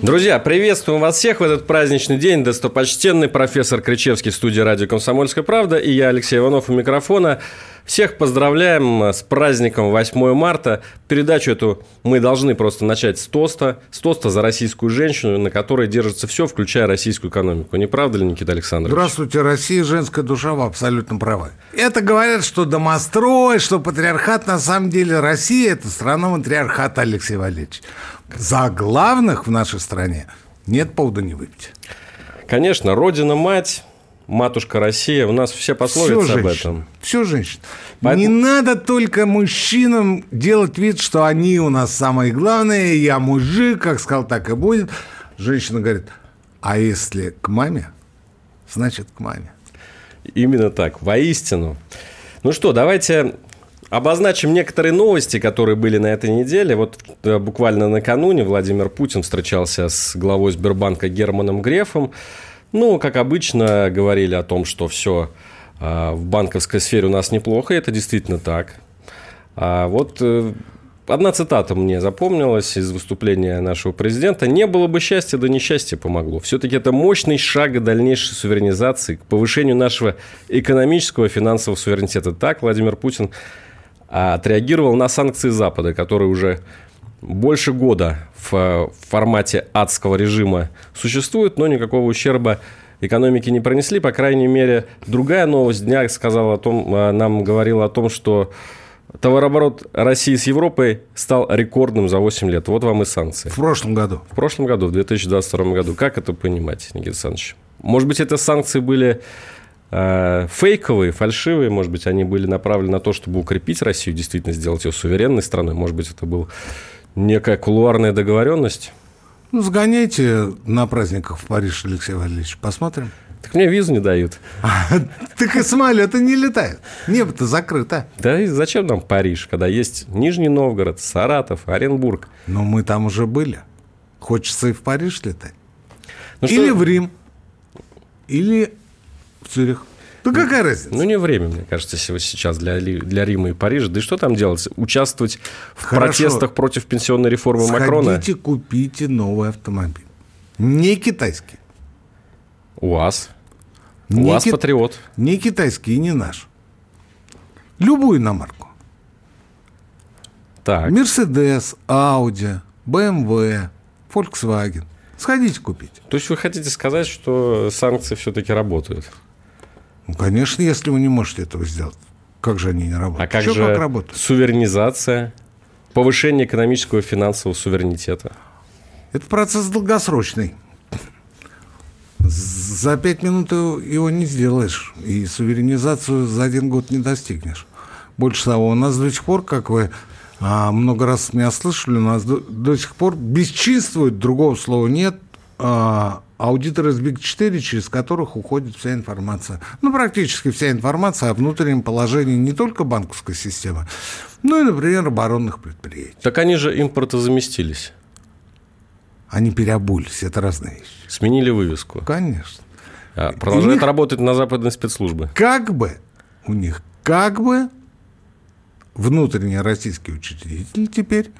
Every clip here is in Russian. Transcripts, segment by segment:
Друзья, приветствуем вас всех в этот праздничный день. Достопочтенный профессор Кричевский в студии радио «Комсомольская правда» и я, Алексей Иванов, у микрофона. Всех поздравляем с праздником 8 марта. Передачу эту мы должны просто начать с тоста. С тоста за российскую женщину, на которой держится все, включая российскую экономику. Не правда ли, Никита Александрович? Здравствуйте, Россия, женская душа, вы абсолютно правы. Это говорят, что домострой, что патриархат. На самом деле Россия – это страна матриархата, Алексей Валерьевич. За главных в нашей стране нет повода не выпить. Конечно, Родина-мать, матушка Россия, у нас все пословицы все об этом. Все женщин. Поэтому... Не надо только мужчинам делать вид, что они у нас самые главные, я мужик, как сказал, так и будет. Женщина говорит, а если к маме, значит к маме. Именно так, воистину. Ну что, давайте Обозначим некоторые новости, которые были на этой неделе. Вот э, буквально накануне Владимир Путин встречался с главой Сбербанка Германом Грефом. Ну, как обычно, говорили о том, что все э, в банковской сфере у нас неплохо, и это действительно так. А вот э, одна цитата мне запомнилась из выступления нашего президента. «Не было бы счастья, да несчастье помогло». Все-таки это мощный шаг к дальнейшей суверенизации, к повышению нашего экономического и финансового суверенитета. Так Владимир Путин а, отреагировал на санкции Запада, которые уже больше года в формате адского режима существуют, но никакого ущерба экономике не пронесли. По крайней мере, другая новость дня сказала о том, а, нам говорила о том, что товарооборот России с Европой стал рекордным за 8 лет. Вот вам и санкции. В прошлом году. В прошлом году, в 2022 году. Как это понимать, Никита Александрович? Может быть, это санкции были Э, фейковые, фальшивые, может быть, они были направлены на то, чтобы укрепить Россию, действительно сделать ее суверенной страной. Может быть, это была некая кулуарная договоренность. Ну, сгоняйте на праздниках в Париж, Алексей Валерьевич, посмотрим. Так мне визу не дают. Так и самолеты не летают. Небо-то закрыто. Да и зачем нам Париж, когда есть Нижний Новгород, Саратов, Оренбург? Но мы там уже были. Хочется и в Париж летать. Ну, или что... в Рим. Или в Цюрих. Ну, какая разница? Ну, не время, мне кажется, сейчас для, для Рима и Парижа. Да и что там делать? Участвовать в Хорошо. протестах против пенсионной реформы Сходите, Макрона? Сходите, купите новый автомобиль. Не китайский. УАЗ. Не УАЗ ки... Патриот. Не китайский и не наш. Любую иномарку. Так. Мерседес, Ауди, БМВ, Volkswagen. Сходите купить. То есть вы хотите сказать, что санкции все-таки работают? Ну, конечно, если вы не можете этого сделать. Как же они не работают? А как Что, же как работают? суверенизация, повышение экономического и финансового суверенитета? Это процесс долгосрочный. За пять минут его не сделаешь, и суверенизацию за один год не достигнешь. Больше того, у нас до сих пор, как вы а, много раз меня слышали, у нас до, до сих пор бесчинствует, другого слова нет, аудиторы из Big 4, через которых уходит вся информация. Ну, практически вся информация о внутреннем положении не только банковской системы, но и, например, оборонных предприятий. Так они же импортозаместились. Они переобулись, это разные вещи. Сменили вывеску. Конечно. А, продолжают них, работать на западные спецслужбы. Как бы у них, как бы внутренние российские учредители теперь,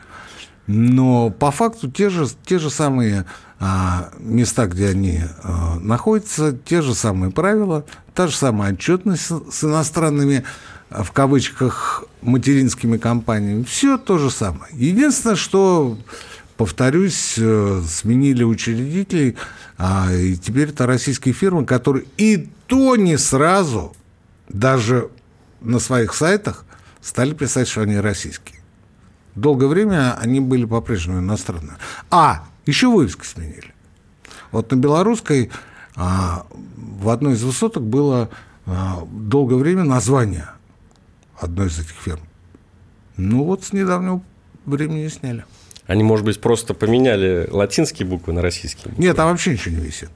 но по факту те же, те же самые а, места, где они а, находятся, те же самые правила, та же самая отчетность с, с иностранными, а, в кавычках, материнскими компаниями. Все то же самое. Единственное, что, повторюсь, э, сменили учредителей, а, и теперь это российские фирмы, которые и то не сразу, даже на своих сайтах, стали писать, что они российские. Долгое время они были по-прежнему иностранные. А, еще вывески сменили. Вот на белорусской а, в одной из высоток было а, долгое время название одной из этих фирм. Ну вот с недавнего времени сняли. Они, может быть, просто поменяли латинские буквы на российские буквы? Нет, там вообще ничего не висит.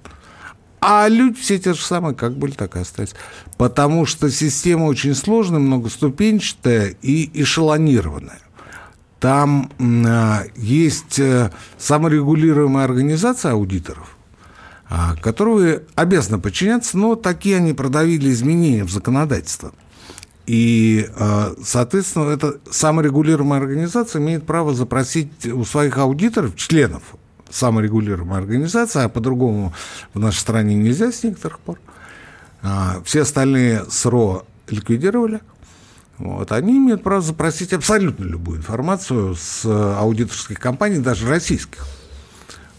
А люди все те же самые, как были, так и остались. Потому что система очень сложная, многоступенчатая и эшелонированная. Там э, есть э, саморегулируемая организация аудиторов, э, которые обязаны подчиняться, но такие они продавили изменения в законодательство. И, э, соответственно, эта саморегулируемая организация имеет право запросить у своих аудиторов, членов саморегулируемой организации, а по-другому в нашей стране нельзя с некоторых пор. А, все остальные СРО ликвидировали. Вот, они имеют право запросить абсолютно любую информацию с аудиторских компаний, даже российских,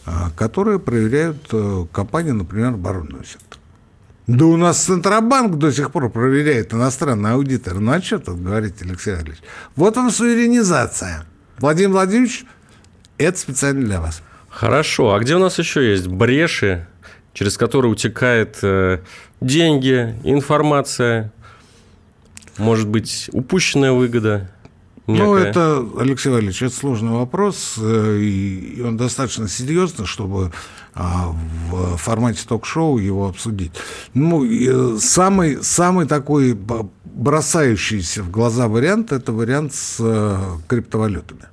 а, которые проверяют э, компании, например, оборонного сектора. Да у нас Центробанк до сих пор проверяет иностранный аудитор. Ну, а что тут говорить, Алексей Андреевич? Вот вам суверенизация. Владимир Владимирович, это специально для вас. Хорошо. А где у нас еще есть бреши, через которые утекает э, деньги, информация, может быть, упущенная выгода? Некая. Ну, это, Алексей Валерьевич, это сложный вопрос, э, и он достаточно серьезный, чтобы а, в формате ток-шоу его обсудить. Ну, э, самый, самый такой бросающийся в глаза вариант – это вариант с э, криптовалютами.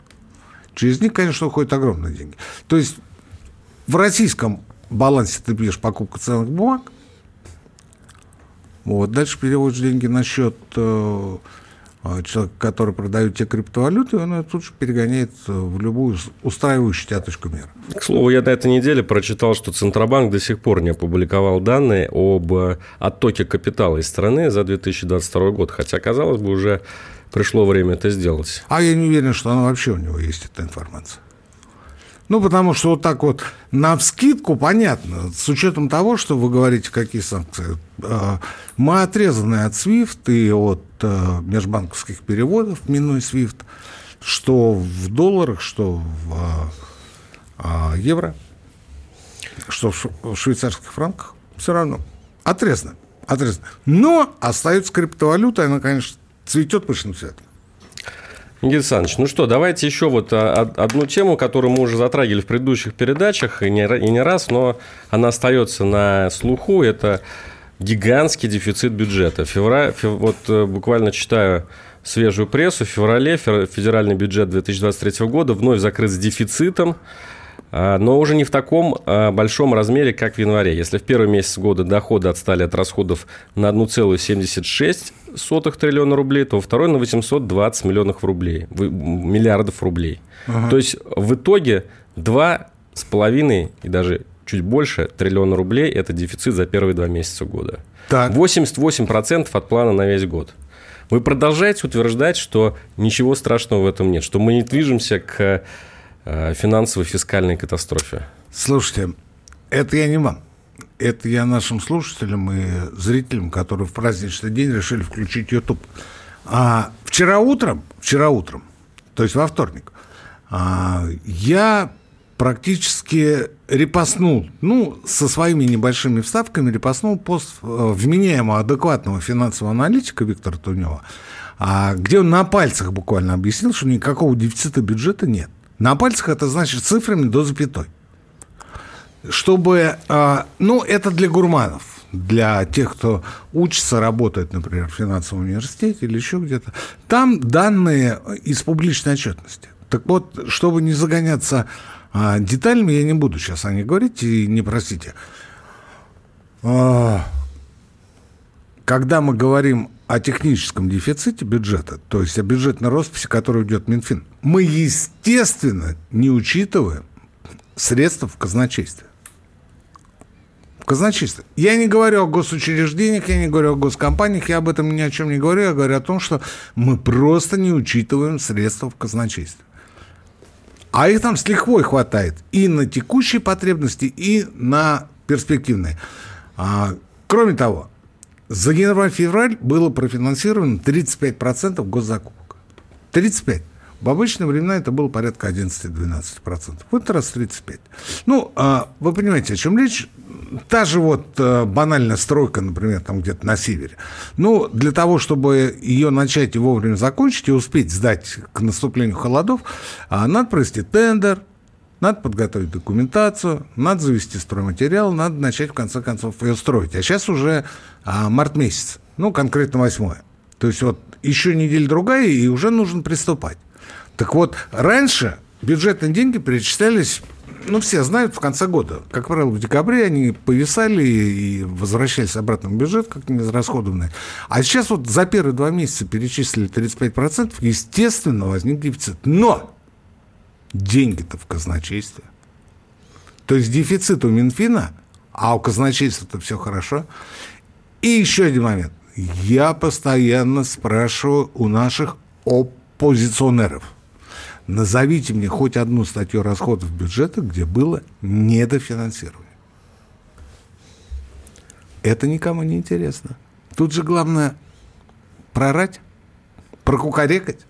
Через них, конечно, уходят огромные деньги. То есть в российском балансе ты пьешь покупку ценных бумаг, вот, дальше переводишь деньги на счет э, а, человека, который продает тебе криптовалюты, он тут же перегоняет в любую устраивающую тебя точку мира. К слову, я на этой неделе прочитал, что Центробанк до сих пор не опубликовал данные об оттоке капитала из страны за 2022 год, хотя, казалось бы, уже пришло время это сделать. А я не уверен, что она вообще у него есть, эта информация. Ну, потому что вот так вот на вскидку понятно, с учетом того, что вы говорите, какие санкции. А, мы отрезаны от SWIFT и от а, межбанковских переводов, минуя SWIFT, что в долларах, что в а, евро, что в швейцарских франках, все равно отрезано. отрезано. Но остается криптовалюта, она, конечно, цветет пышным цветом. Никита Александрович, ну что, давайте еще вот а, одну тему, которую мы уже затрагивали в предыдущих передачах, и не, раз, но она остается на слуху, это гигантский дефицит бюджета. Февраль, фев, вот э, буквально читаю свежую прессу, в феврале федеральный бюджет 2023 года вновь закрыт с дефицитом, а, но уже не в таком а, большом размере, как в январе. Если в первый месяц года доходы отстали от расходов на 1,76 триллиона рублей, то второй на 820 миллионов рублей, миллиардов рублей. Ага. То есть в итоге 2,5 и даже чуть больше триллиона рублей – это дефицит за первые два месяца года. Так. 88% от плана на весь год. Вы продолжаете утверждать, что ничего страшного в этом нет, что мы не движемся к финансовой фискальной катастрофе? Слушайте, это я не вам. Это я нашим слушателям и зрителям, которые в праздничный день решили включить YouTube. А вчера утром, вчера утром, то есть во вторник, а, я практически репостнул, ну, со своими небольшими вставками репостнул пост э, вменяемого, адекватного финансового аналитика Виктора Тунева, а, где он на пальцах буквально объяснил, что никакого дефицита бюджета нет. На пальцах это значит цифрами до запятой. Чтобы, а, ну, это для гурманов, для тех, кто учится, работает, например, в финансовом университете или еще где-то. Там данные из публичной отчетности. Так вот, чтобы не загоняться а, деталями, я не буду сейчас о них говорить, и не простите. А, когда мы говорим о техническом дефиците бюджета, то есть о бюджетной росписи, которая идет Минфин, мы, естественно, не учитываем средства в казначействе. В казначействе. Я не говорю о госучреждениях, я не говорю о госкомпаниях, я об этом ни о чем не говорю, я говорю о том, что мы просто не учитываем средства в казначействе. А их там с лихвой хватает и на текущие потребности, и на перспективные. А, кроме того, за январь-февраль было профинансировано 35% госзакупок. 35%. В обычные времена это было порядка 11-12%. В этот раз 35%. Ну, а, вы понимаете, о чем речь? Та же вот а, банальная стройка, например, там где-то на севере. Ну, для того, чтобы ее начать и вовремя закончить, и успеть сдать к наступлению холодов, а, надо провести тендер, Надо подготовить документацию, надо завести стройматериал, надо начать, в конце концов, ее строить. А сейчас уже а, март месяц, ну, конкретно восьмое. То есть вот еще неделя-другая, и уже нужно приступать. Так вот, раньше бюджетные деньги перечислялись ну, все знают в конце года. Как правило, в декабре они повисали и возвращались обратно в бюджет, как неизрасходованные. А сейчас вот за первые два месяца перечислили 35%, естественно, возник дефицит. Но деньги-то в казначействе. То есть дефицит у Минфина, а у казначейства-то все хорошо. И еще один момент. Я постоянно спрашиваю у наших оппозиционеров – Назовите мне хоть одну статью расходов бюджета, где было недофинансирование. Это никому не интересно. Тут же главное прорать, прокукарекать.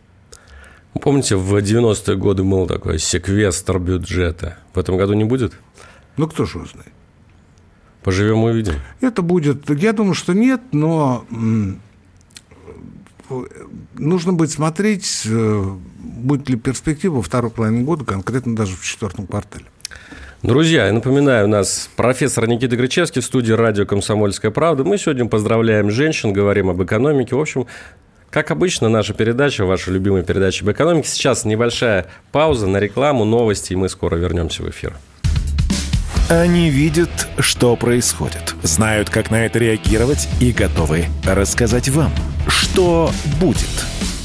Помните, в 90-е годы был такой секвестр бюджета. В этом году не будет? Ну, кто же знает. Поживем увидим. Это будет, я думаю, что нет, но нужно будет смотреть, э, будет ли перспектива во второй половине года, конкретно даже в четвертом квартале. Друзья, я напоминаю, у нас профессор Никита Гречевский в студии радио «Комсомольская правда». Мы сегодня поздравляем женщин, говорим об экономике. В общем, как обычно, наша передача, ваша любимая передача об экономике. Сейчас небольшая пауза на рекламу, новости, и мы скоро вернемся в эфир. Они видят, что происходит, знают, как на это реагировать и готовы рассказать вам, что будет.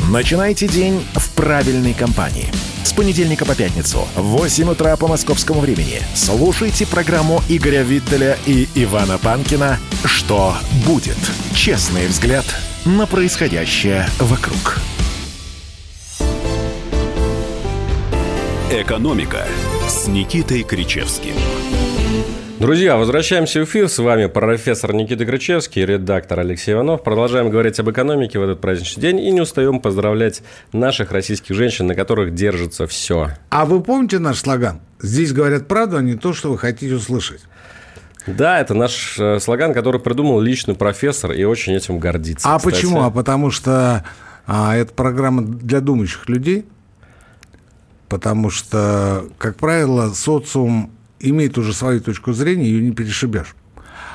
Начинайте день в правильной компании. С понедельника по пятницу в 8 утра по московскому времени слушайте программу Игоря Виттеля и Ивана Панкина «Что будет?» Честный взгляд на происходящее вокруг. «Экономика» с Никитой Кричевским. Друзья, возвращаемся в эфир. С вами профессор Никита Крычевский и редактор Алексей Иванов. Продолжаем говорить об экономике в этот праздничный день и не устаем поздравлять наших российских женщин, на которых держится все. А вы помните наш слоган? Здесь говорят правду, а не то, что вы хотите услышать. Да, это наш э, слоган, который придумал личный профессор и очень этим гордится. А кстати. почему? А потому что а, это программа для думающих людей. Потому что, как правило, социум имеет уже свою точку зрения, ее не перешибешь.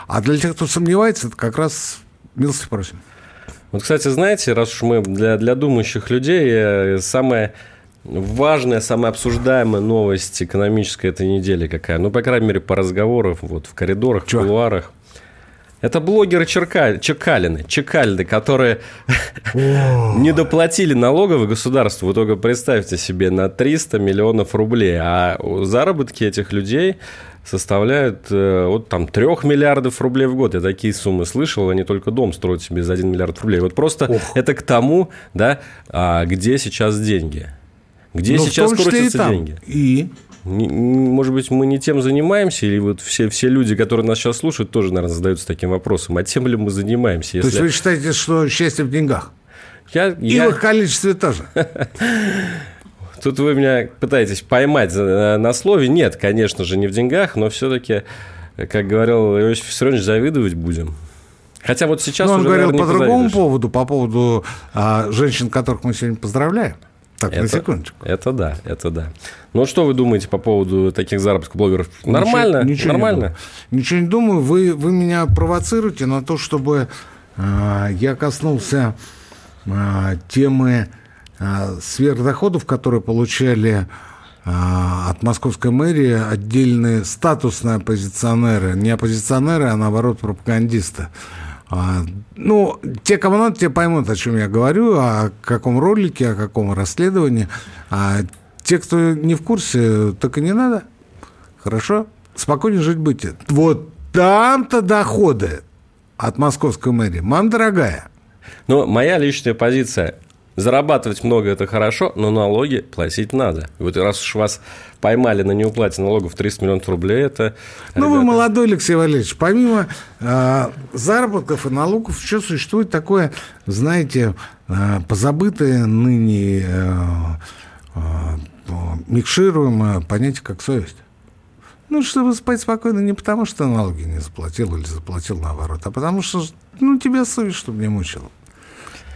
А для тех, кто сомневается, это как раз милости просим. Вот, кстати, знаете, раз уж мы для, для думающих людей, э, самая важная, самая обсуждаемая новость экономической этой недели какая? Ну, по крайней мере, по разговорам вот в коридорах, Чё? в кулуарах. Это блогеры Черка... Чекалины, Чекалины, которые не доплатили налоговое государству. Вы только представьте себе на 300 миллионов рублей. А заработки этих людей составляют э, вот там 3 миллиардов рублей в год. Я такие суммы слышал, они только дом строят себе за 1 миллиард рублей. Вот просто Ох. это к тому, да, а где сейчас деньги. Где Но ну, сейчас крутятся деньги. И может быть, мы не тем занимаемся, или вот все, все люди, которые нас сейчас слушают, тоже, наверное, задаются таким вопросом, а тем ли мы занимаемся? Если... То есть вы считаете, что счастье в деньгах? Я, и я... в их количестве тоже? Тут вы меня пытаетесь поймать на слове. Нет, конечно же, не в деньгах, но все-таки, как говорил Иосиф Виссарионович, завидовать будем. Хотя вот сейчас но он уже, говорил наверное, по другому поводу, по поводу а, женщин, которых мы сегодня поздравляем. Так, это, на секундочку. Это да, это да. Ну, что вы думаете по поводу таких заработков блогеров? Нормально? Ничего, ничего нормально? Не ничего не думаю. Вы, вы меня провоцируете на то, чтобы э, я коснулся э, темы э, сверхдоходов, которые получали э, от московской мэрии отдельные статусные оппозиционеры. Не оппозиционеры, а наоборот пропагандисты. А, ну, те, кому надо, те поймут, о чем я говорю, о каком ролике, о каком расследовании. А те, кто не в курсе, так и не надо. Хорошо? Спокойнее жить будете. Вот там-то доходы от московской мэрии. Мам, дорогая. Ну, моя личная позиция – Зарабатывать много – это хорошо, но налоги платить надо. И вот раз уж вас поймали на неуплате налогов 300 миллионов рублей, это... Ну, ребята... вы молодой, Алексей Валерьевич. Помимо э, заработков и налогов еще существует такое, знаете, э, позабытое ныне э, э, микшируемое понятие, как совесть. Ну, чтобы спать спокойно не потому, что налоги не заплатил или заплатил наоборот, а потому что, ну, тебя совесть, чтобы не мучила.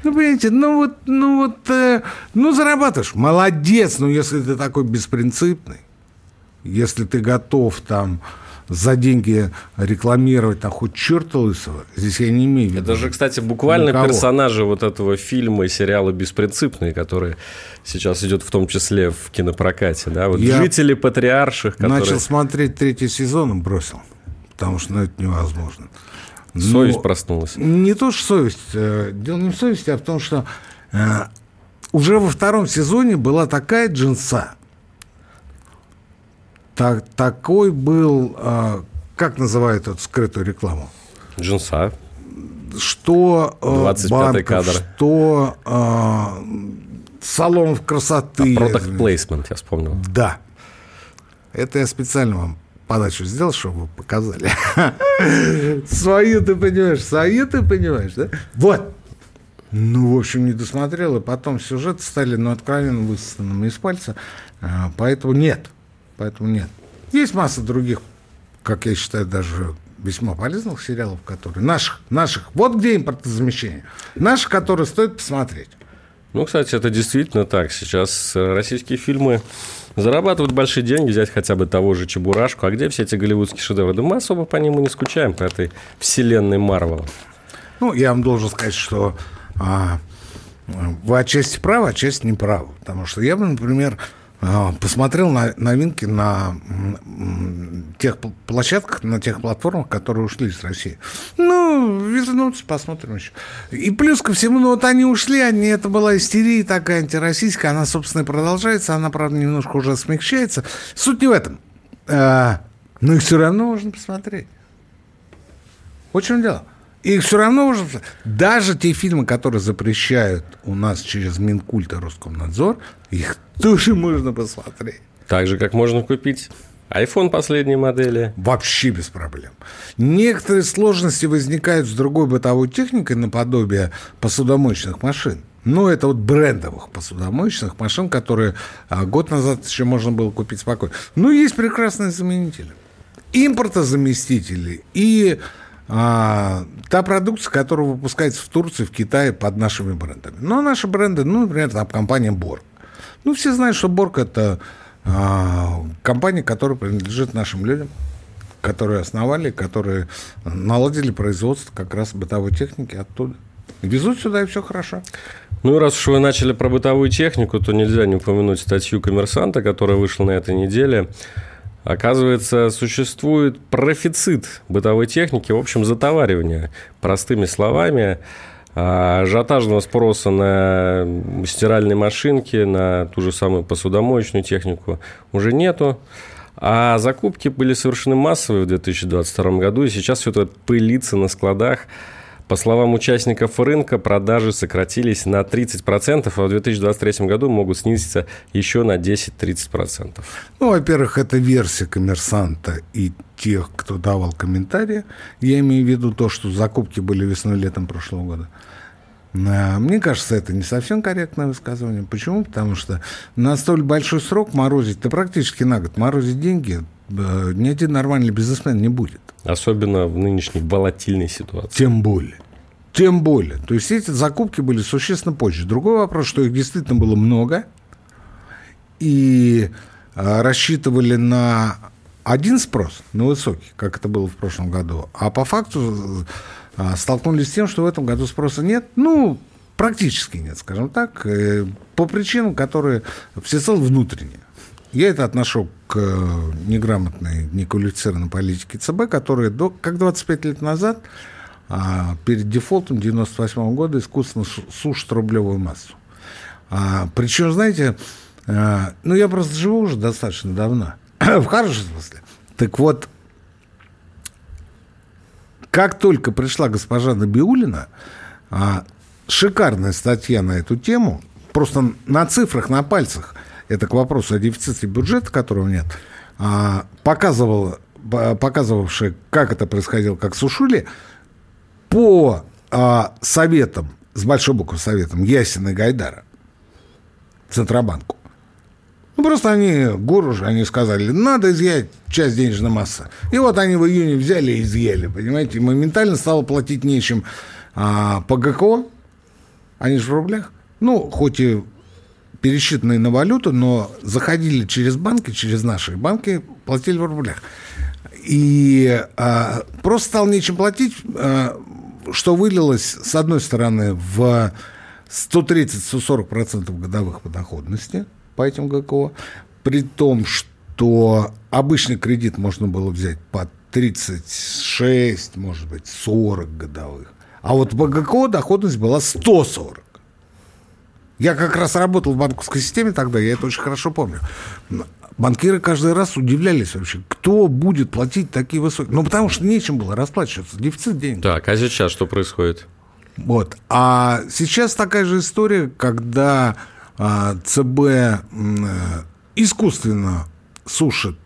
Ну, понимаете, ну вот, ну вот, э, ну зарабатываешь, молодец, ну если ты такой беспринципный. Если ты готов там за деньги рекламировать там хоть черта лысого, здесь я не имею в виду. Это же, кстати, буквально никого. персонажи вот этого фильма и сериала «Беспринципные», которые сейчас идет в том числе в кинопрокате. Да? Вот Я жители патриарших, которые... Начал смотреть третий сезон и бросил, потому что ну, это невозможно. Но Совесть проснулась. Не то, что совесть. э, Дело не в совести, а в том, что э, уже во втором сезоне была такая джинса, так, такой был, э, как называют эту скрытую рекламу, Джинса. что 25-й банков, кадр. что салонов красоты. Product placement, я вспомнил. Да. Это я специально вам подачу сделал, чтобы вы показали. Свою ты понимаешь, свою ты понимаешь, да? Вот. Ну, в общем, не досмотрел, и потом сюжеты стали, ну, откровенно высосанными из пальца. А, Поэтому нет. Поэтому нет. Есть масса других, как я считаю, даже весьма полезных сериалов, которые... Наших, наших. Вот где импортозамещение. Наших, которые стоит посмотреть. Ну, кстати, это действительно так. Сейчас э, российские фильмы зарабатывают большие деньги, взять хотя бы того же Чебурашку. А где все эти голливудские шедевры? Да мы особо по ним и не скучаем, по этой вселенной Марвел. Ну, я вам должен сказать, что а, вы отчасти правы, отчасти не правы. Потому что я бы, например, посмотрел на новинки на тех пл- площадках, на тех платформах, которые ушли из России. Ну, вернуться, посмотрим еще. И плюс ко всему, ну вот они ушли, они, это была истерия такая антироссийская, она, собственно, и продолжается, она, правда, немножко уже смягчается. Суть не в этом. А, но их все равно можно посмотреть. Вот в чем дело. И все равно уже... Даже те фильмы, которые запрещают у нас через Минкульт и Роскомнадзор, их тоже можно посмотреть. Так же, как можно купить iPhone последней модели. Вообще без проблем. Некоторые сложности возникают с другой бытовой техникой наподобие посудомоечных машин. Ну, это вот брендовых посудомоечных машин, которые а, год назад еще можно было купить спокойно. Ну, есть прекрасные заменители. Импортозаместители и а, та продукция, которая выпускается в Турции, в Китае под нашими брендами. Но наши бренды, ну, например, там компания Борг. Ну, все знают, что Борг – это а, компания, которая принадлежит нашим людям, которые основали, которые наладили производство как раз бытовой техники оттуда. Везут сюда, и все хорошо. Ну и раз уж вы начали про бытовую технику, то нельзя не упомянуть статью коммерсанта, которая вышла на этой неделе. Оказывается, существует профицит бытовой техники, в общем, затоваривание. Простыми словами, а, ажиотажного спроса на стиральные машинки, на ту же самую посудомоечную технику уже нету. А закупки были совершены массовые в 2022 году, и сейчас все это пылится на складах. По словам участников рынка, продажи сократились на 30%, а в 2023 году могут снизиться еще на 10-30%. Ну, во-первых, это версия коммерсанта и тех, кто давал комментарии. Я имею в виду то, что закупки были весной-летом прошлого года. А, Мне кажется, это не совсем корректное высказывание. Почему? Потому что на столь большой срок морозить, да практически на год, морозить деньги ни один нормальный бизнесмен не будет. Особенно в нынешней волатильной ситуации. Тем более. Тем более. То есть эти закупки были существенно позже. Другой вопрос, что их действительно было много. И а, рассчитывали на один спрос, на высокий, как это было в прошлом году. А по факту а, столкнулись с тем, что в этом году спроса нет. Ну, практически нет, скажем так. э, По причинам, которые всецело внутренние. Я это отношу к э, неграмотной, неквалифицированной политике ЦБ, которая, до, как 25 лет назад, а, перед дефолтом 98 года искусственно су- сушит рублевую массу. А, причем, знаете, а, ну, я просто живу уже достаточно давно, в хорошем смысле. Так вот, как только пришла госпожа Набиулина, а, шикарная статья на эту тему, просто на цифрах, на пальцах, это к вопросу о дефиците бюджета, которого нет, а, показывала, по- показывавшая, как это происходило, как сушили, по а, советам, с большой буквы советам Ясина и Гайдара, Центробанку. Ну, просто они, гуру же, они сказали, надо изъять часть денежной массы. И вот они в июне взяли и изъяли, понимаете, и моментально стало платить нечем а, по ГКО, они же в рублях, ну, хоть и пересчитанные на валюту, но заходили через банки, через наши банки, платили в рублях. И а, просто стало нечем платить, а, что вылилось, с одной стороны, в 130-140% годовых подоходности по этим ГКО, при том, что обычный кредит можно было взять по 36, может быть, 40 годовых. А вот по ГКО доходность была 140. Я как раз работал в банковской системе тогда, я это очень хорошо помню. Банкиры каждый раз удивлялись вообще, кто будет платить такие высокие... Ну, потому что нечем было расплачиваться, дефицит денег. Так, а сейчас что происходит? Вот. А сейчас такая же история, когда а, ЦБ а, искусственно сушит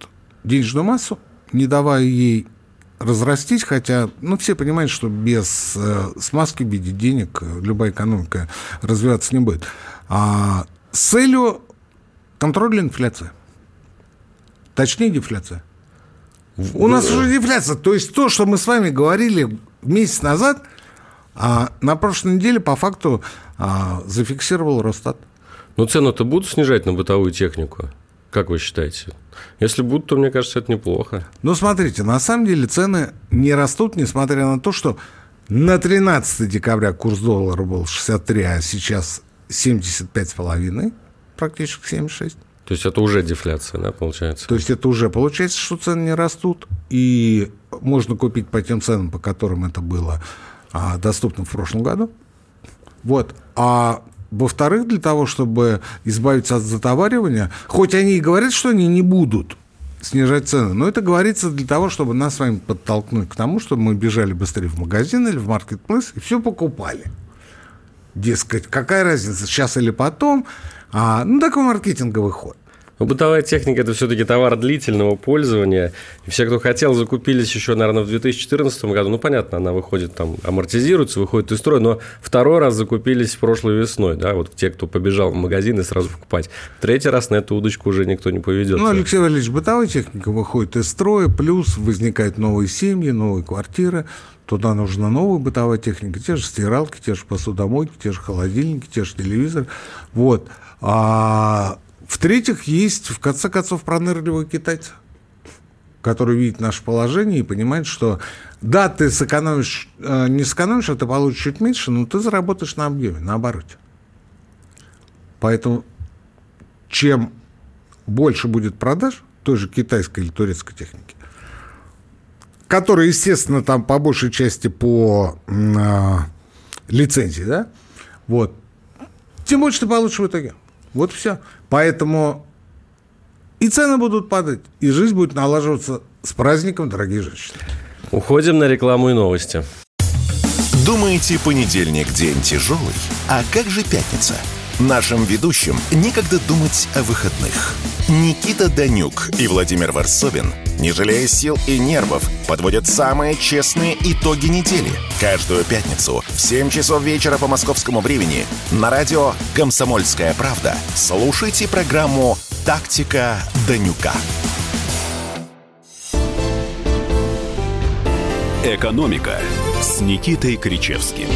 денежную массу, не давая ей разрастись, хотя, ну, все понимают, что без э, смазки в виде денег любая экономика развиваться не будет. А с целью контроля инфляции. Точнее, дефляция. У нас уже дефляция. То есть то, что мы с вами говорили месяц назад, а на прошлой неделе по факту а, зафиксировал Росстат. Но цену-то будут снижать на бытовую технику? Как вы считаете? Если будут, то, мне кажется, это неплохо. Ну, смотрите, на самом деле цены не растут, несмотря на то, что на 13 декабря курс доллара был 63, а сейчас 75,5, практически 76. То есть это уже дефляция, да, получается? То есть это уже получается, что цены не растут, и можно купить по тем ценам, по которым это было а, доступно в прошлом году. Вот. А во-вторых, для того, чтобы избавиться от затоваривания, хоть они и говорят, что они не будут снижать цены, но это говорится для того, чтобы нас с вами подтолкнуть к тому, чтобы мы бежали быстрее в магазин или в маркетплейс и все покупали. Дескать, какая разница, сейчас или потом. А, ну, такой маркетинговый ход. Ну, бытовая техника – это все-таки товар длительного пользования. И все, кто хотел, закупились еще, наверное, в 2014 году. Ну, понятно, она выходит там, амортизируется, выходит из строя. Но второй раз закупились прошлой весной, да, вот те, кто побежал в магазин и сразу покупать. Третий раз на эту удочку уже никто не поведет. Ну, Алексей Валерьевич, бытовая техника выходит из строя, плюс возникают новые семьи, новые квартиры. Туда нужна новая бытовая техника. Те же стиралки, те же посудомойки, те же холодильники, те же телевизоры. Вот. А в-третьих, есть, в конце концов, пронырливые китайцы, которые видят наше положение и понимают, что да, ты сэкономишь, э, не сэкономишь, а ты получишь чуть меньше, но ты заработаешь на объеме, на обороте. Поэтому чем больше будет продаж той же китайской или турецкой техники, которая, естественно, там по большей части по э, лицензии, да, вот, тем больше ты получишь в итоге. Вот все. Поэтому и цены будут падать, и жизнь будет налаживаться с праздником, дорогие женщины. Уходим на рекламу и новости. Думаете, понедельник день тяжелый? А как же пятница? Нашим ведущим некогда думать о выходных. Никита Данюк и Владимир Варсобин, не жалея сил и нервов, подводят самые честные итоги недели. Каждую пятницу в 7 часов вечера по московскому времени на радио «Комсомольская правда» слушайте программу «Тактика Данюка». «Экономика» с Никитой Кричевским.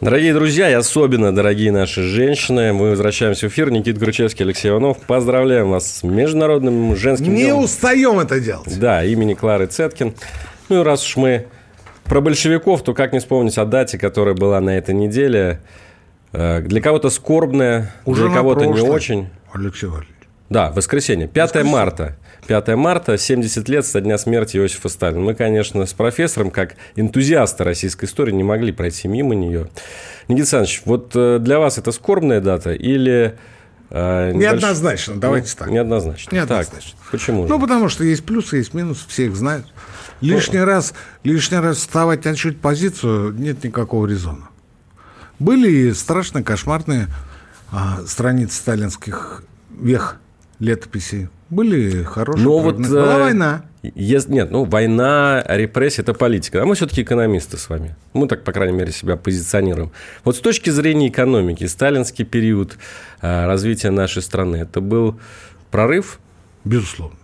Дорогие друзья, и особенно дорогие наши женщины, мы возвращаемся в эфир. Никита Кручевский, Алексей Иванов. Поздравляем вас с Международным женским Не днем. устаем это делать. Да, имени Клары Цеткин. Ну и раз уж мы про большевиков, то как не вспомнить о дате, которая была на этой неделе. Э, для кого-то скорбная, Уже для кого-то не очень. Алексей Валерьевич. Да, воскресенье. 5 воскресенье. марта. 5 марта, 70 лет со дня смерти Иосифа Сталина. Мы, конечно, с профессором, как энтузиасты российской истории, не могли пройти мимо нее. Никита Александрович, вот э, для вас это скорбная дата или... Э, неоднозначно, давайте ну, так. Неоднозначно. Неоднозначно. Так, почему? Ну, потому что есть плюсы, есть минусы, все их знают. Лишний ну, раз, лишний раз вставать на чуть позицию нет никакого резона. Были и страшные, кошмарные а, страницы сталинских вех летописей. Были хорошие. Но вот, Была э, война. Есть, нет, ну, война, репрессия – это политика. А мы все-таки экономисты с вами. Мы так, по крайней мере, себя позиционируем. Вот с точки зрения экономики, сталинский период э, развития нашей страны – это был прорыв? Безусловно.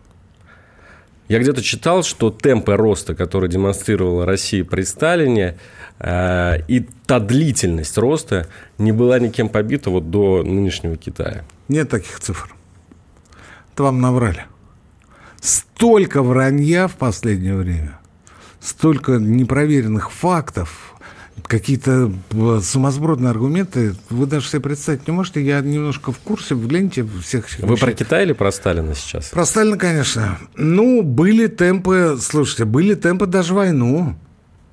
Я где-то читал, что темпы роста, которые демонстрировала Россия при Сталине, э, и та длительность роста не была никем побита вот до нынешнего Китая. Нет таких цифр. Это вам наврали. Столько вранья в последнее время, столько непроверенных фактов, какие-то э, сумасбродные аргументы, вы даже себе представить не можете. Я немножко в курсе, в ленте всех... Вы про Китай или про Сталина сейчас? Про Сталина, конечно. Ну, были темпы, слушайте, были темпы даже войну.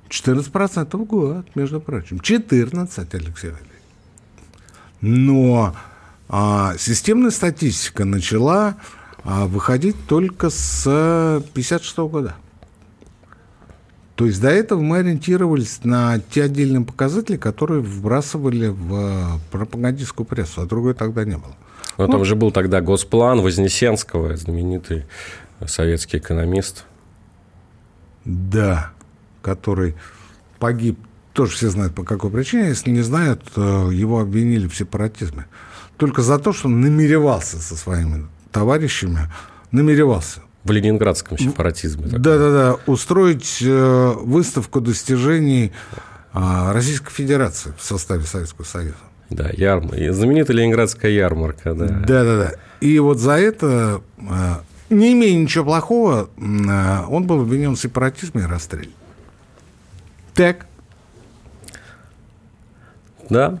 14% в год, между прочим. 14, Алексей Валерьевич. Но а, системная статистика начала а, выходить только с 56 года. То есть до этого мы ориентировались на те отдельные показатели, которые вбрасывали в э, пропагандистскую прессу, а другой тогда не было. Но ну, там же был тогда госплан Вознесенского, знаменитый советский экономист. Да, который погиб, тоже все знают по какой причине, если не знают, его обвинили в сепаратизме. Только за то, что он намеревался со своими товарищами, намеревался в ленинградском сепаратизме. Да-да-да, устроить э, выставку достижений э, Российской Федерации в составе Советского Союза. Да, ярмарка. Знаменитая ленинградская ярмарка, да. Да-да-да. И вот за это, э, не имея ничего плохого, э, он был обвинен в сепаратизме и расстрелян. Так. Да,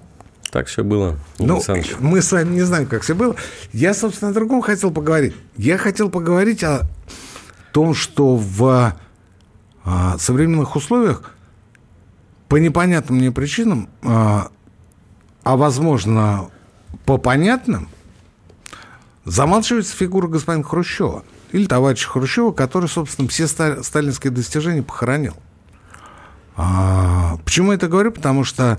так все было. Ну, мы с вами не знаем, как все было. Я, собственно, о другом хотел поговорить. Я хотел поговорить о том, что в а, современных условиях по непонятным мне причинам, а, а возможно, по понятным, замалчивается фигура господина Хрущева или товарища Хрущева, который, собственно, все сталинские достижения похоронил. А, почему я это говорю? Потому что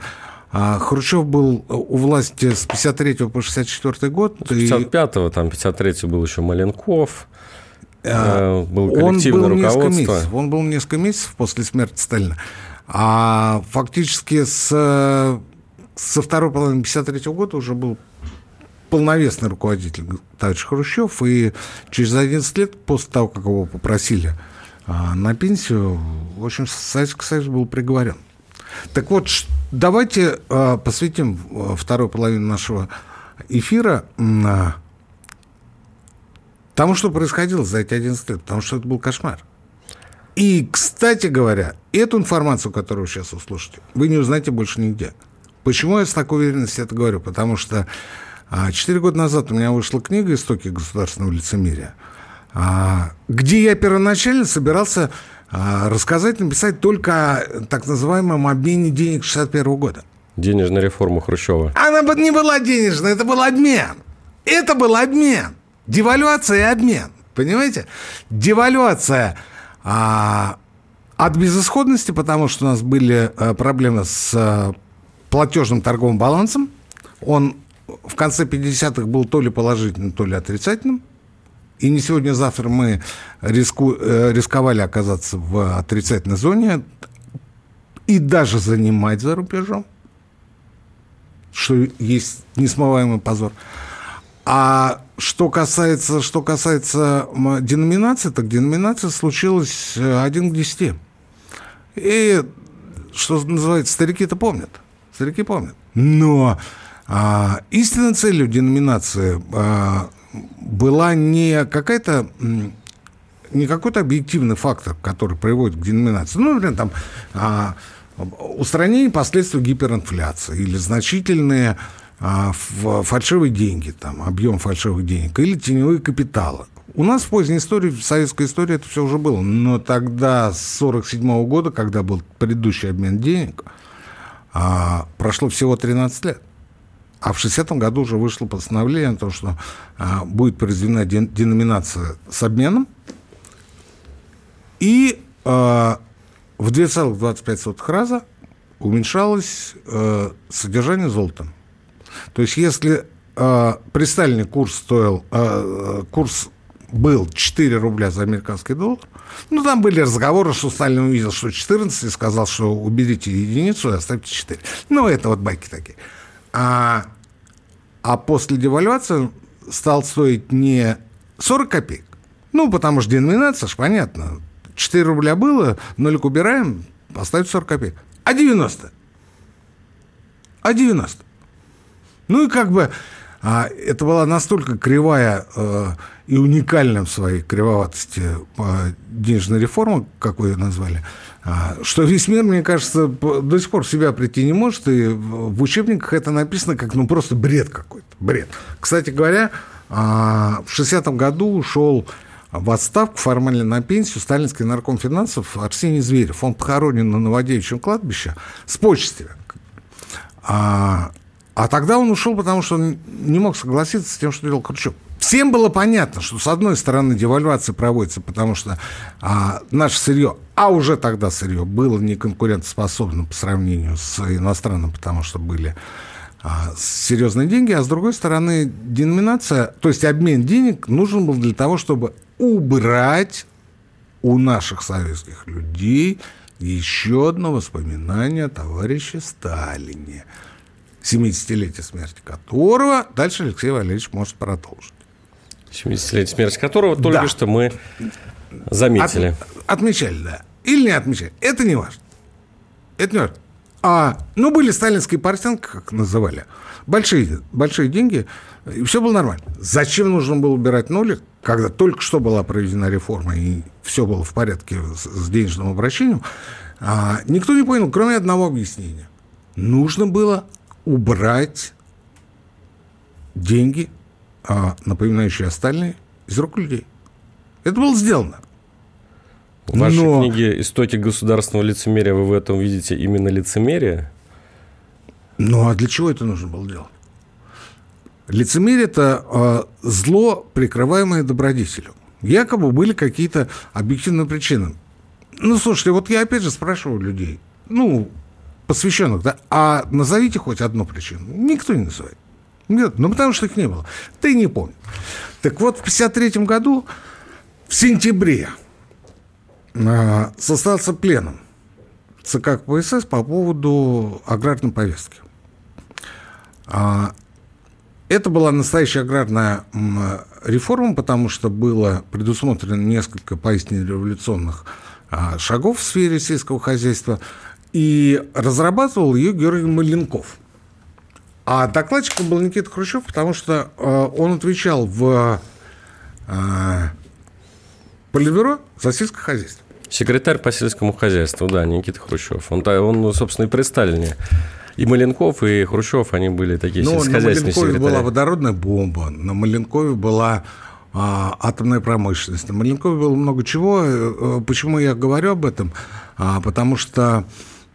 Хрущев был у власти с 53 по 64 год. С 55-го, там 53 был еще Маленков. А, был коллективное он был руководство. Несколько месяцев, он был несколько месяцев после смерти Сталина. А фактически с, со второй половины 53 года уже был полновесный руководитель товарищ Хрущев, и через 11 лет после того, как его попросили а, на пенсию, в общем, Советский Союз был приговорен. Так вот, давайте э, посвятим э, вторую половину нашего эфира э, тому, что происходило за эти 11 лет, потому что это был кошмар. И, кстати говоря, эту информацию, которую вы сейчас услышите, вы не узнаете больше нигде. Почему я с такой уверенностью это говорю? Потому что четыре года назад у меня вышла книга «Истоки государственного лицемерия», где я первоначально собирался а, рассказать, написать только о так называемом обмене денег 61 года. Денежная реформа Хрущева. Она бы не была денежной, это был обмен. Это был обмен. Девальвация и обмен. Понимаете? Девальвация а, от безысходности, потому что у нас были а, проблемы с а, платежным торговым балансом. Он в конце 50-х был то ли положительным, то ли отрицательным. И не сегодня-завтра мы риску, э, рисковали оказаться в отрицательной зоне и даже занимать за рубежом, что есть несмываемый позор. А что касается, что касается деноминации, так деноминация случилась э, один к десяти. И, что называется, старики это помнят. Старики помнят. Но а, истинной целью деноминации а, была не какая-то не какой-то объективный фактор, который приводит к деноминации. Ну, например, там а, устранение последствий гиперинфляции или значительные а, фальшивые деньги, там, объем фальшивых денег, или теневые капиталы. У нас в поздней истории, в советской истории это все уже было. Но тогда, с 1947 года, когда был предыдущий обмен денег, а, прошло всего 13 лет. А в 60-м году уже вышло постановление о том, что а, будет произведена деноминация с обменом. И а, в 2,25 раза уменьшалось а, содержание золота. То есть если а, при Сталине курс стоил, а, курс был 4 рубля за американский доллар, ну, там были разговоры, что Сталин увидел, что 14, и сказал, что уберите единицу и оставьте 4. Ну, это вот байки такие. А, а после девальвации стал стоить не 40 копеек, ну, потому что деноминация, ж понятно. 4 рубля было, нолик убираем, остается 40 копеек. А 90? А 90? Ну и как бы а, это была настолько кривая э, и уникальная в своей кривоватости э, денежная реформа, как вы ее назвали, что весь мир, мне кажется, до сих пор себя прийти не может, и в учебниках это написано как ну просто бред какой-то, бред. Кстати говоря, а, в 60-м году ушел в отставку формально на пенсию сталинский нарком финансов Арсений Зверев. Он похоронен на Новодевичьем кладбище с почестями. А, а тогда он ушел, потому что он не мог согласиться с тем, что делал Хрущев. Всем было понятно, что с одной стороны девальвация проводится, потому что а, наше сырье, а уже тогда сырье, было неконкурентоспособным по сравнению с иностранным, потому что были а, серьезные деньги, а с другой стороны деноминация, то есть обмен денег нужен был для того, чтобы убрать у наших советских людей еще одно воспоминание о товарище Сталине, 70-летие смерти которого дальше Алексей Валерьевич может продолжить. 70-летие смерти которого только да. что мы заметили. От, отмечали, да. Или не отмечали. Это не важно. Это не важно. А, ну, были сталинские портянки, как называли. Большие, большие деньги, и все было нормально. Зачем нужно было убирать нолик, когда только что была проведена реформа, и все было в порядке с, денежным обращением, а, никто не понял, кроме одного объяснения. Нужно было убрать деньги, напоминающие остальные, из рук людей. Это было сделано. В вашей Но... книге «Истоки государственного лицемерия» вы в этом видите именно лицемерие? Ну, а для чего это нужно было делать? Лицемерие – это э, зло, прикрываемое добродетелем. Якобы были какие-то объективные причины. Ну, слушайте, вот я опять же спрашиваю людей, ну, посвященных, да, а назовите хоть одну причину. Никто не называет. Нет, ну, потому что их не было. Ты не помнишь. Так вот, в 1953 году, в сентябре, э, состоялся пленум ЦК КПСС по поводу аграрной повестки. А, это была настоящая аграрная реформа, потому что было предусмотрено несколько поистине революционных а, шагов в сфере сельского хозяйства, и разрабатывал ее Георгий Маленков. А докладчиком был Никита Хрущев, потому что а, он отвечал в Политбюро за сельское хозяйство. Секретарь по сельскому хозяйству, да, Никита Хрущев. Он, он собственно, и при Сталине и Маленков, и Хрущев, они были такие ну, сельскохозяйственные на Маленкове была водородная бомба, на Маленкове была а, атомная промышленность. На Маленкове было много чего. Э, э, почему я говорю об этом? А, потому что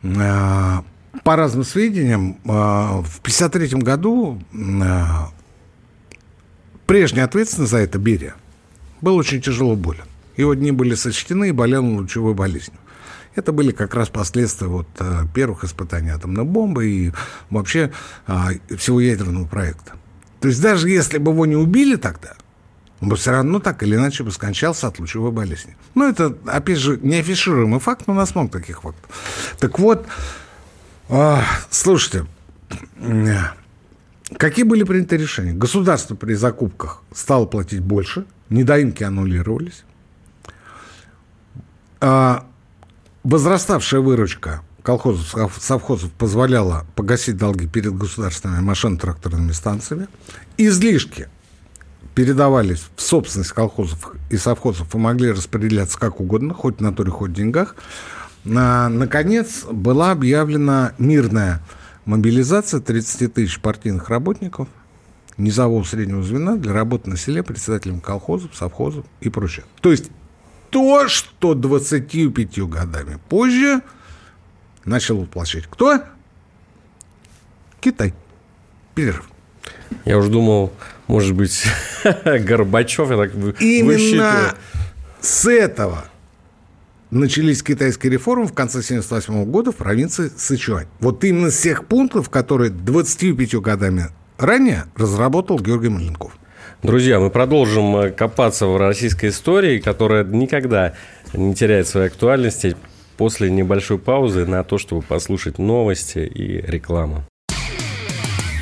а, по разным сведениям, а, в 1953 году а, прежний ответственный за это Берия был очень тяжело болен. Его дни были сочтены и болел лучевой болезнью. Это были как раз последствия вот э, первых испытаний атомной бомбы и вообще а, всего ядерного проекта. То есть даже если бы его не убили тогда, он бы все равно так или иначе бы скончался от лучевой болезни. Ну, это, опять же, не афишируемый факт, но у нас много таких фактов. Так вот, а, слушайте, какие были приняты решения? Государство при закупках стало платить больше, недоимки аннулировались. А, Возраставшая выручка колхозов, совхозов позволяла погасить долги перед государственными машино-тракторными станциями. Излишки передавались в собственность колхозов и совхозов и могли распределяться как угодно, хоть в натуре, хоть в деньгах. Наконец, была объявлена мирная мобилизация 30 тысяч партийных работников низового среднего звена для работы на селе председателем колхозов, совхозов и прочее. То есть то, что 25 годами позже начал воплощать. Кто? Китай. Перерыв. Я уже думал, может быть, Горбачев, я так Именно с этого начались китайские реформы в конце 1978 года в провинции Сычуань. Вот именно с тех пунктов, которые 25 годами ранее разработал Георгий Маленков. Друзья, мы продолжим э, копаться в российской истории, которая никогда не теряет своей актуальности после небольшой паузы на то, чтобы послушать новости и рекламу.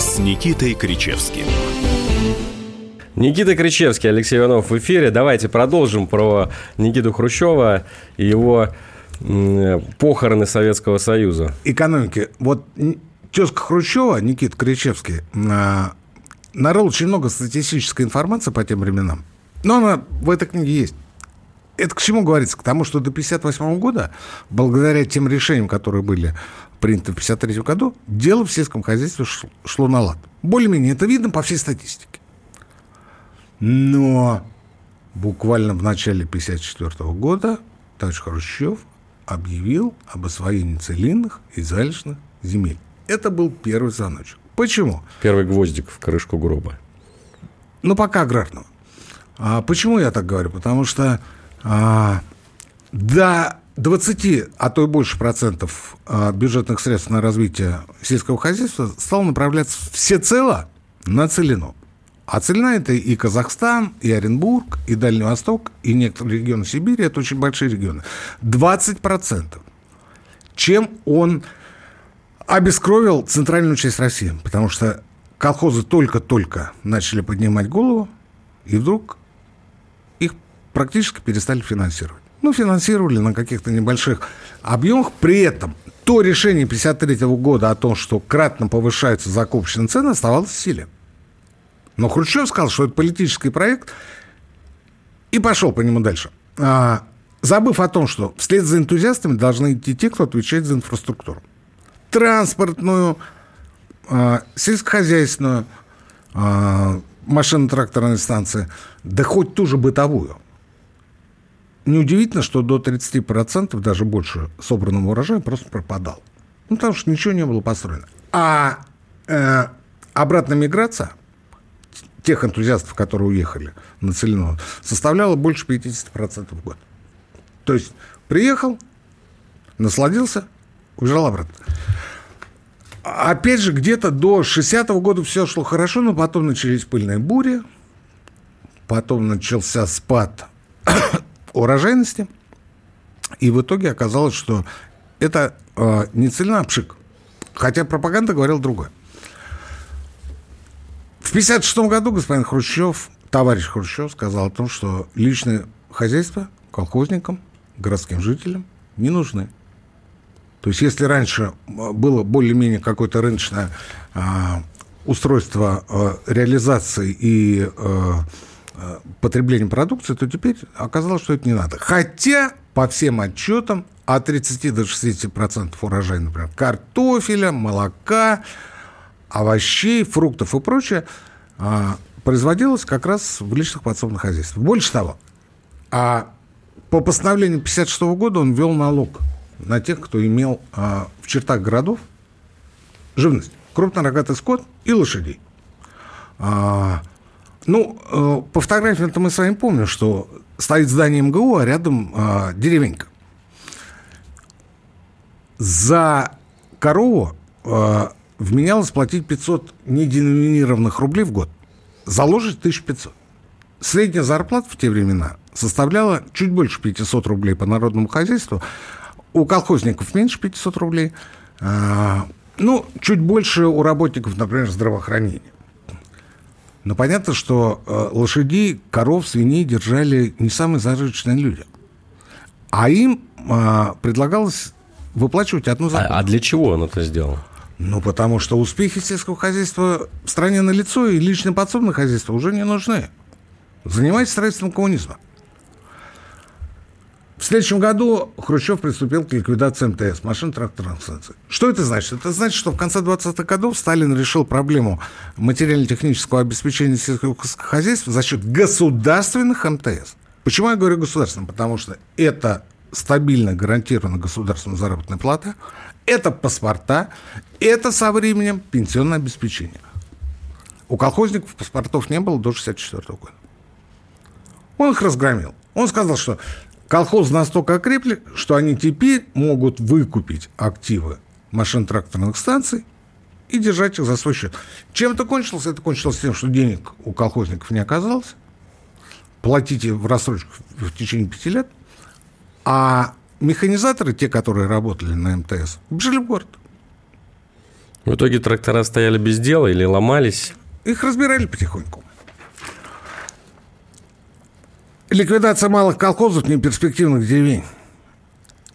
с Никитой Кричевским. Никита Кричевский, Алексей Иванов в эфире. Давайте продолжим про Никиту Хрущева и его похороны Советского Союза. Экономики. Вот тезка Хрущева, Никита Кричевский, а, нарыл очень много статистической информации по тем временам. Но она в этой книге есть. Это к чему говорится? К тому, что до 1958 года, благодаря тем решениям, которые были приняты в 1953 году, дело в сельском хозяйстве шло, на лад. Более-менее это видно по всей статистике. Но буквально в начале 1954 года товарищ Хрущев объявил об освоении целинных и залежных земель. Это был первый звоночек. Почему? Первый гвоздик в крышку гроба. Ну, пока аграрного. А почему я так говорю? Потому что а, до 20, а то и больше процентов а, бюджетных средств на развитие сельского хозяйства стало направляться всецело на целину. А целина это и Казахстан, и Оренбург, и Дальний Восток, и некоторые регионы Сибири. Это очень большие регионы. 20%. Чем он обескровил центральную часть России. Потому что колхозы только-только начали поднимать голову, и вдруг их практически перестали финансировать. Ну, финансировали на каких-то небольших объемах. При этом то решение 1953 года о том, что кратно повышаются закупочные цены, оставалось в силе. Но Хрущев сказал, что это политический проект, и пошел по нему дальше. А, забыв о том, что вслед за энтузиастами должны идти те, кто отвечает за инфраструктуру. Транспортную, а, сельскохозяйственную, а, машино-тракторные станции, да хоть ту же бытовую. Неудивительно, что до 30%, даже больше собранного урожая просто пропадал. Ну, потому что ничего не было построено. А э, обратная миграция тех энтузиастов, которые уехали на Целино, составляла больше 50% в год. То есть приехал, насладился, уезжал обратно. Опять же, где-то до 60-го года все шло хорошо, но потом начались пыльные бури, потом начался спад урожайности, и в итоге оказалось, что это э, не целина, а пшик. Хотя пропаганда говорила другое. В 1956 году господин Хрущев, товарищ Хрущев, сказал о том, что личное хозяйство колхозникам, городским жителям не нужны. То есть, если раньше а, было более-менее какое-то рыночное а, устройство а, реализации и а, а потребления продукции, то теперь оказалось, что это не надо. Хотя, по всем отчетам, от 30 до 60 процентов урожая, например, картофеля, молока, овощей, фруктов и прочее а, производилось как раз в личных подсобных хозяйствах. Больше того, а по постановлению 1956 года он ввел налог на тех, кто имел а, в чертах городов живность, крупнорогатый скот и лошадей. А, ну, э, по фотографиям это мы с вами помним, что стоит здание МГУ, а рядом а, деревенька. За корову а, вменялось платить 500 неденоминированных рублей в год. Заложить 1500. Средняя зарплата в те времена составляла чуть больше 500 рублей по народному хозяйству. У колхозников меньше 500 рублей. А, ну, чуть больше у работников, например, здравоохранения. Но понятно, что э, лошадей, коров, свиней держали не самые зажиточные люди. А им а, предлагалось выплачивать одну зарплату. А, а для чего он это сделал? Ну, потому что успехи сельского хозяйства в стране налицо, и личное подсобное хозяйство уже не нужны. Занимайтесь строительством коммунизма. В следующем году Хрущев приступил к ликвидации МТС, машин станций. Что это значит? Это значит, что в конце 20-х годов Сталин решил проблему материально-технического обеспечения сельского хозяйства за счет государственных МТС. Почему я говорю государственным? Потому что это стабильно гарантирована государственная заработная плата, это паспорта, это со временем пенсионное обеспечение. У колхозников паспортов не было до 64 года. Он их разгромил. Он сказал, что колхозы настолько окрепли, что они теперь могут выкупить активы машин-тракторных станций и держать их за свой счет. Чем это кончилось? Это кончилось тем, что денег у колхозников не оказалось. Платите в рассрочку в течение пяти лет. А механизаторы, те, которые работали на МТС, бежали в город. В итоге трактора стояли без дела или ломались? Их разбирали потихоньку. Ликвидация малых колхозов неперспективных деревень.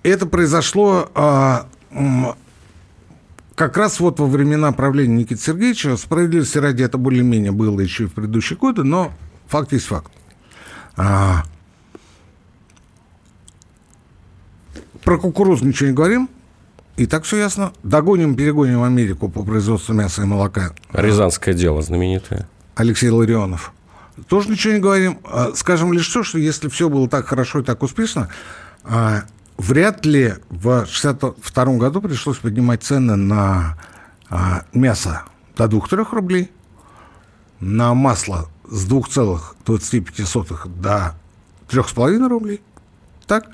Это произошло а, как раз вот во времена правления Никиты Сергеевича, справедливости ради это более-менее было еще и в предыдущие годы, но факт есть факт. А, про кукурузу ничего не говорим. И так все ясно. Догоним, перегоним Америку по производству мяса и молока. Рязанское дело знаменитое. Alexey Ларионов. Тоже ничего не говорим. А, скажем лишь то, что если все было так хорошо и так успешно, а, вряд ли в 1962 году пришлось поднимать цены на а, мясо до 2-3 рублей, на масло с 2,25 до 3,5 рублей. Так?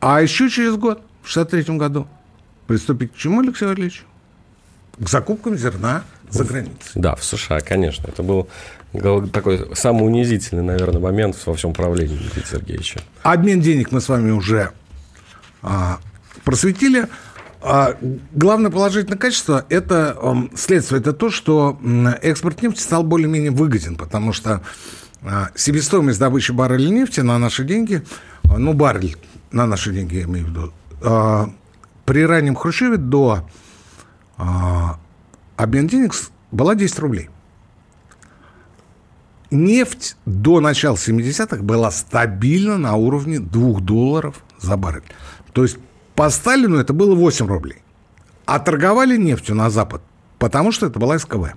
А еще через год, в 1963 году, приступить к чему, Алексей Валерьевич? К закупкам зерна за границей. Да, в США, конечно. Это был такой самый унизительный, наверное, момент во всем правлении Никиты Сергеевича. Обмен денег мы с вами уже а, просветили. А, главное положительное качество – это а, следствие, это то, что экспорт нефти стал более-менее выгоден, потому что а, себестоимость добычи барреля нефти на наши деньги, а, ну, баррель на наши деньги, я имею в виду, а, при раннем Хрущеве до а, обмен денег была 10 рублей. Нефть до начала 70-х была стабильно на уровне 2 долларов за баррель. То есть по Сталину это было 8 рублей. А торговали нефтью на Запад, потому что это была СКВ.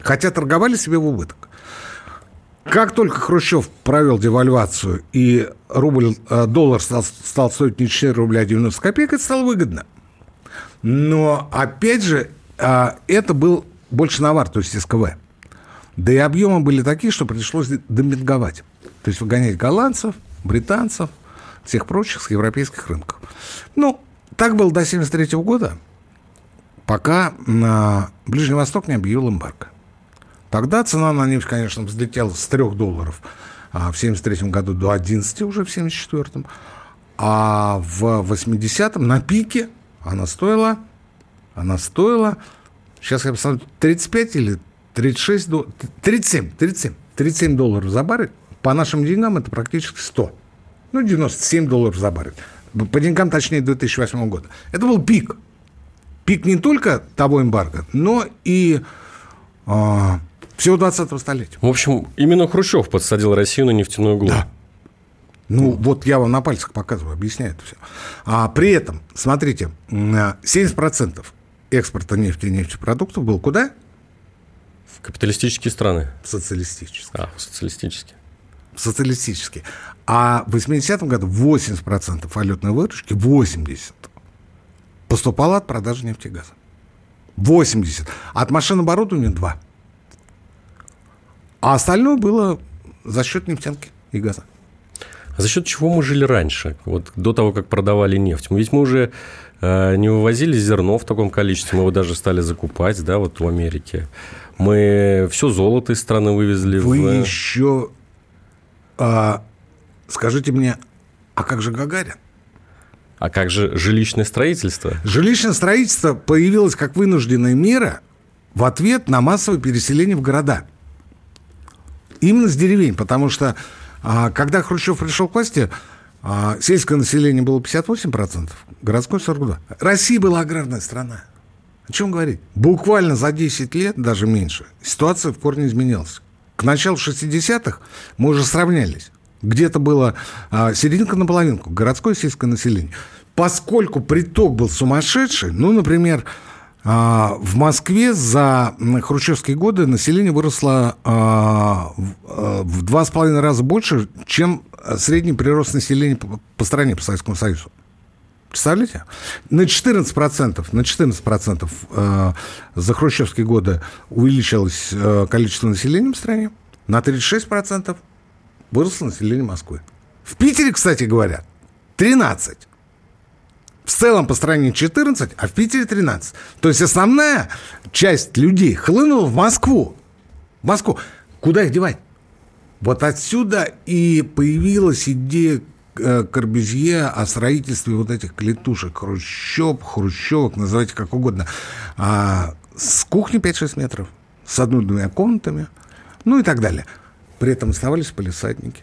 Хотя торговали себе в убыток. Как только Хрущев провел девальвацию и рубль, э, доллар стал, стал стоить не 4 рубля, а 90 копеек, это стало выгодно. Но, опять же, это был больше навар, то есть СКВ. Да и объемы были такие, что пришлось демпинговать. То есть выгонять голландцев, британцев, всех прочих с европейских рынков. Ну, так было до 1973 года, пока на Ближний Восток не объявил эмбарго. Тогда цена на нефть, конечно, взлетела с 3 долларов а в 1973 году до 11 уже в 1974. А в 80-м на пике она стоила, она стоила, сейчас я посмотрю, 35 или 36, 37, 37, 37 долларов за баррель. По нашим деньгам это практически 100. Ну, 97 долларов за баррель. По деньгам, точнее, 2008 года. Это был пик. Пик не только того эмбарго, но и а, всего 20-го столетия. В общем, именно Хрущев подсадил Россию на нефтяную глубь. Да. Ну, вот я вам на пальцах показываю, объясняю это все. А при этом, смотрите, 70% экспорта нефти и нефтепродуктов был куда? В капиталистические страны. Социалистические. А, социалистические. Социалистические. А в 80-м году 80% валютной выручки, 80% поступало от продажи нефти и газа. 80. От машин оборудования 2. А остальное было за счет нефтянки и газа. А за счет чего мы жили раньше, вот до того, как продавали нефть? Ведь мы уже не вывозили зерно в таком количестве, мы его даже стали закупать, да, вот в Америке. Мы все золото из страны вывезли. Вы в... еще а, скажите мне, а как же Гагарин? А как же жилищное строительство? Жилищное строительство появилось как вынужденная мера в ответ на массовое переселение в города. Именно с деревень, потому что а, когда Хрущев пришел к власти, а, сельское население было 58%, городское 42%. Россия была аграрная страна. О чем говорить? Буквально за 10 лет, даже меньше, ситуация в корне изменилась. К началу 60-х мы уже сравнялись. Где-то было а, серединка на половинку, городское сельское население. Поскольку приток был сумасшедший, ну, например, в Москве за хрущевские годы население выросло а, а, в два с половиной раза больше, чем средний прирост населения по стране, по Советскому Союзу. Представляете? На 14%, на 14% э, за хрущевские годы увеличилось количество населения в стране, на 36% выросло население Москвы. В Питере, кстати говоря, 13. В целом по стране 14, а в Питере 13. То есть основная часть людей хлынула в Москву. В Москву. Куда их девать? Вот отсюда и появилась идея Э, Корбюзье о строительстве вот этих клетушек, хрущев, хрущевок, называйте как угодно, а, с кухни 5-6 метров, с одной-двумя комнатами, ну и так далее. При этом оставались полисадники,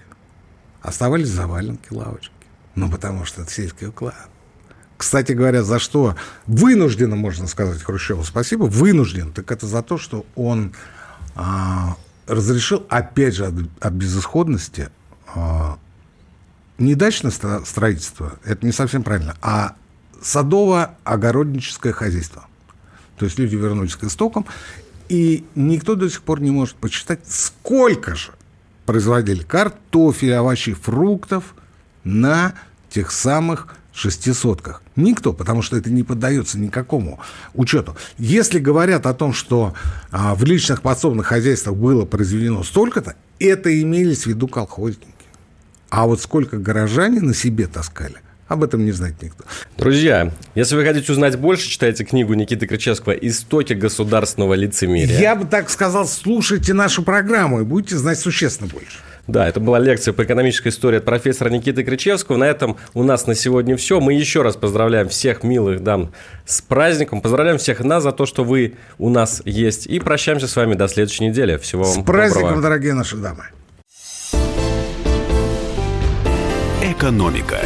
оставались заваленки, лавочки. Ну, потому что это сельский уклад. Кстати говоря, за что вынужденно, можно сказать, Хрущеву спасибо, вынужден, так это за то, что он а, разрешил, опять же, от, от безысходности а, не дачное строительство, это не совсем правильно, а садово-огородническое хозяйство. То есть люди вернулись к истокам, и никто до сих пор не может посчитать, сколько же производили картофеля, овощей, фруктов на тех самых шести сотках. Никто, потому что это не поддается никакому учету. Если говорят о том, что а, в личных подсобных хозяйствах было произведено столько-то, это имелись в виду колхозники. А вот сколько горожане на себе таскали, об этом не знает никто. Друзья, если вы хотите узнать больше, читайте книгу Никиты Крычевского «Истоки государственного лицемерия». Я бы так сказал, слушайте нашу программу и будете знать существенно больше. Да, это была лекция по экономической истории от профессора Никиты Крычевского. На этом у нас на сегодня все. Мы еще раз поздравляем всех милых дам с праздником. Поздравляем всех нас за то, что вы у нас есть. И прощаемся с вами до следующей недели. Всего вам С праздником, доброго. дорогие наши дамы. Экономика.